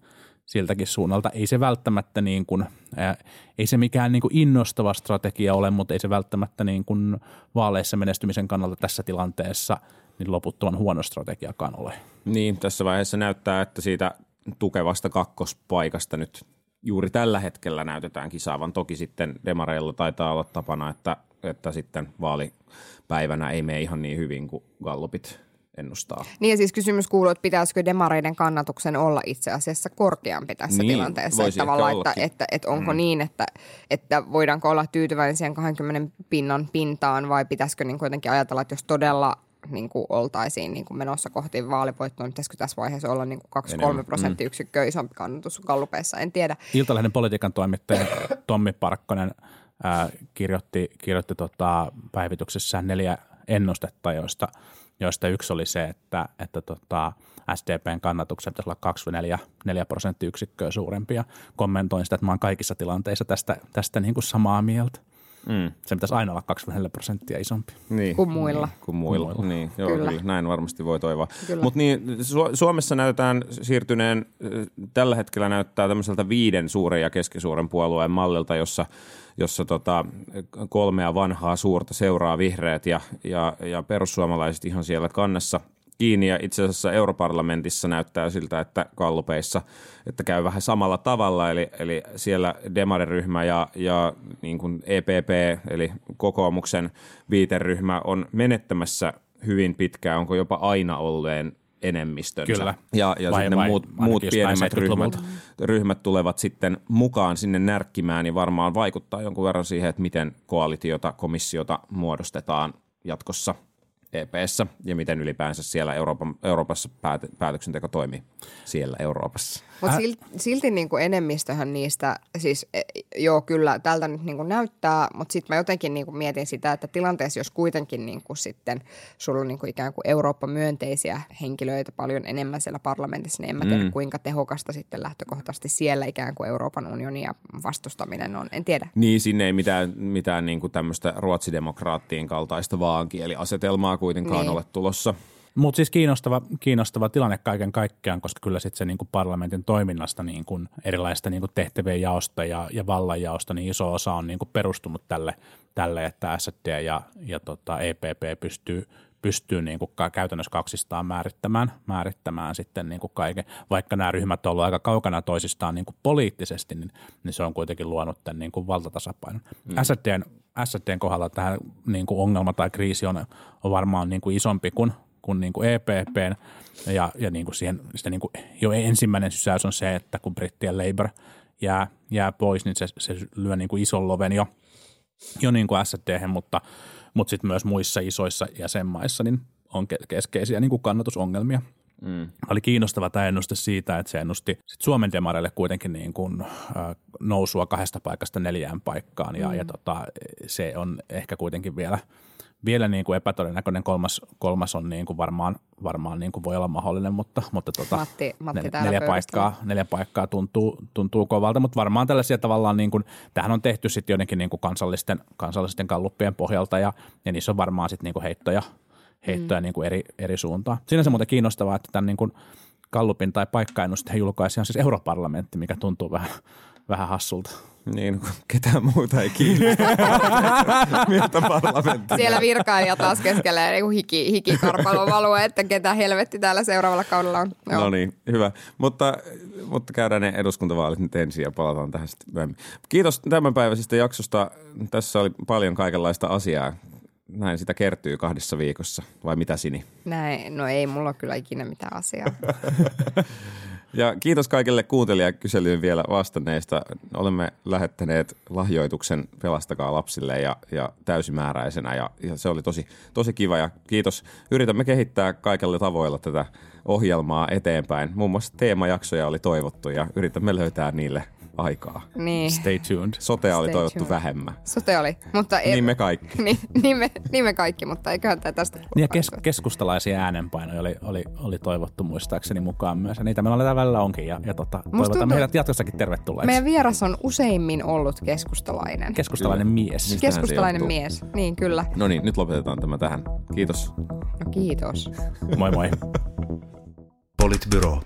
siltäkin suunnalta. Ei se välttämättä niin kuin, ää, ei se mikään niin kuin innostava strategia ole, mutta ei se välttämättä niin kuin vaaleissa menestymisen kannalta tässä tilanteessa niin loputtoman huono strategiakaan ole.
Niin, tässä vaiheessa näyttää, että siitä tukevasta kakkospaikasta nyt juuri tällä hetkellä näytetään kisaavan. Toki sitten demareilla taitaa olla tapana, että, että sitten vaalipäivänä ei mene ihan niin hyvin kuin gallupit ennustaa.
Niin ja siis kysymys kuuluu, että pitäisikö demareiden kannatuksen olla itse asiassa korkeampi tässä
Niin,
tilanteessa. Että, tavallaan, että, että, että onko mm. niin, että, että voidaanko olla tyytyväisiä 20 pinnan pintaan vai pitäisikö niin kuitenkin ajatella, että jos todella niin kuin oltaisiin niin kuin menossa kohti vaalivoittoa, niin pitäisikö tässä vaiheessa olla niin kuin 2-3
Enemmän,
prosenttiyksikköä isompi kannatus gallupeissa, en tiedä.
Iltalehden politiikan toimittaja Tommi Parkkonen ää, kirjoitti, kirjoitti tota, päivityksessään neljä ennustetta, joista, joista yksi oli se, että, että tota, SDPn kannatuksen pitäisi olla 2 4, 4 prosenttiyksikköä suurempia. Kommentoin sitä, että mä oon kaikissa tilanteissa tästä, tästä niin kuin samaa mieltä.
Mm.
Se pitäisi aina olla 24 prosenttia isompi.
Niin,
Kuin muilla.
Niin, kuin muilla.
Kuin muilla.
Niin, joo,
Kyllä.
kyllä. näin varmasti voi toivoa. Mutta niin, Su- Suomessa näytetään siirtyneen, äh, tällä hetkellä näyttää tämmöiseltä viiden suuren ja keskisuuren puolueen mallilta, jossa, jossa tota, kolmea vanhaa suurta seuraa vihreät ja, ja, ja perussuomalaiset ihan siellä kannessa kiinni ja itse asiassa europarlamentissa näyttää siltä, että kallupeissa, että käy vähän samalla tavalla, eli, eli siellä demariryhmä ja, ja niin kuin EPP, eli kokoomuksen viiteryhmä on menettämässä hyvin pitkään, onko jopa aina olleen enemmistönsä.
Kyllä.
Ja, ja
Vai-
sitten
vai
muut, muut pienemmät
70-luvulta.
ryhmät, ryhmät tulevat sitten mukaan sinne närkkimään, niin varmaan vaikuttaa jonkun verran siihen, että miten koalitiota, komissiota muodostetaan jatkossa EPssä ja miten ylipäänsä siellä Euroopan, Euroopassa päät, päätöksenteko toimii siellä Euroopassa.
Mutta silti, silti niin kuin enemmistöhän niistä, siis e, joo kyllä tältä nyt niin kuin näyttää, mutta sitten mä jotenkin niin kuin mietin sitä, että tilanteessa, jos kuitenkin niin kuin sitten sulla on niin kuin ikään kuin Eurooppa-myönteisiä henkilöitä paljon enemmän siellä parlamentissa, niin en mä tiedä mm. kuinka tehokasta sitten lähtökohtaisesti siellä ikään kuin Euroopan unionia vastustaminen on, en tiedä.
Niin, sinne ei mitään, mitään niin kuin tämmöistä ruotsidemokraattien kaltaista vaankieliasetelmaa kuitenkaan niin. ole tulossa.
Mutta siis kiinnostava, kiinnostava tilanne kaiken kaikkiaan, koska kyllä sitten se niinku parlamentin toiminnasta niinku erilaista niinku tehtävien jaosta ja, ja vallanjaosta, niin iso osa on niinku perustunut tälle, tälle, että SD ja, ja tota EPP pystyy, pystyy niin kuin käytännössä kaksistaan määrittämään, määrittämään sitten niin kuin kaiken. Vaikka nämä ryhmät ovat olleet aika kaukana toisistaan niin kuin poliittisesti, niin, niin se on kuitenkin luonut tämän niin kuin valtatasapainon. Mm. SDn, SDn kohdalla tämä niin kuin ongelma tai kriisi on, on varmaan niin kuin isompi kuin kuin, niin kuin EPPn. Ja, ja niin kuin siihen, sitä niin kuin jo ensimmäinen sysäys on se, että kun brittien Labour jää, jää pois, niin se, se lyö niin kuin ison loven jo, jo niin kuin SD, mutta, mutta sitten myös muissa isoissa jäsenmaissa niin on keskeisiä niin kuin kannatusongelmia. Mm. Oli kiinnostava tämä ennuste siitä, että se ennusti sit Suomen demareille kuitenkin niin kuin, äh, nousua kahdesta paikasta neljään paikkaan ja, mm. ja tota, se on ehkä kuitenkin vielä – vielä niin kuin epätodennäköinen kolmas, kolmas on niin kuin varmaan, varmaan niin kuin voi olla mahdollinen, mutta, mutta tota,
Matti, Matti
nel, neljä, paikkaa, neljä paikkaa tuntuu, tuntuu kovalta, mutta varmaan tällaisia tavallaan, niin kuin, tähän on tehty sitten jotenkin niin kuin kansallisten, kansallisten kalluppien pohjalta ja, ja niissä on varmaan sitten niin kuin heittoja, heittoja mm. niin kuin eri, eri suuntaan. Siinä se muuten kiinnostavaa, että tämän niin kuin Kallupin tai paikkaennusten julkaisi on siis europarlamentti, mikä tuntuu vähän, vähän hassulta.
Niin, ketään muuta ei kiinnosta. Miltä parlamentti.
Siellä virkailija taas keskelee niin hiki, hikikarpalon value, että ketä helvetti täällä seuraavalla kaudella on.
Joo. No niin, hyvä. Mutta, mutta käydään ne eduskuntavaalit nyt ensin ja palataan tähän sitten myöhemmin. Kiitos tämänpäiväisestä jaksosta. Tässä oli paljon kaikenlaista asiaa. Näin sitä kertyy kahdessa viikossa, vai mitä Sini?
Näin, no ei mulla kyllä ikinä mitään asiaa.
Ja kiitos kaikille kuuntelijakyselyyn vielä vastanneista. Olemme lähettäneet lahjoituksen Pelastakaa lapsille ja, ja täysimääräisenä ja, ja se oli tosi, tosi kiva ja kiitos. Yritämme kehittää kaikilla tavoilla tätä ohjelmaa eteenpäin. Muun muassa teemajaksoja oli toivottu ja yritämme löytää niille aikaa.
Niin.
Stay tuned.
Sotea oli toivottu tuned. vähemmän.
Sote oli, mutta...
Ei, niin me kaikki.
niin, niin, me, niin me kaikki, mutta eiköhän tämä tästä
Niin ja kes, keskustalaisia äänenpainoja oli, oli, oli toivottu muistaakseni mukaan myös. Ja niitä meillä tällä välillä onkin ja, ja tota, toivotamme tuntuu, heidät jatkossakin tervetulleeksi.
Meidän vieras on useimmin ollut keskustalainen.
Keskustalainen kyllä. mies.
Mistähän keskustalainen mies, niin kyllä.
No niin, nyt lopetetaan tämä tähän. Kiitos.
No kiitos.
moi moi.
Politbyro.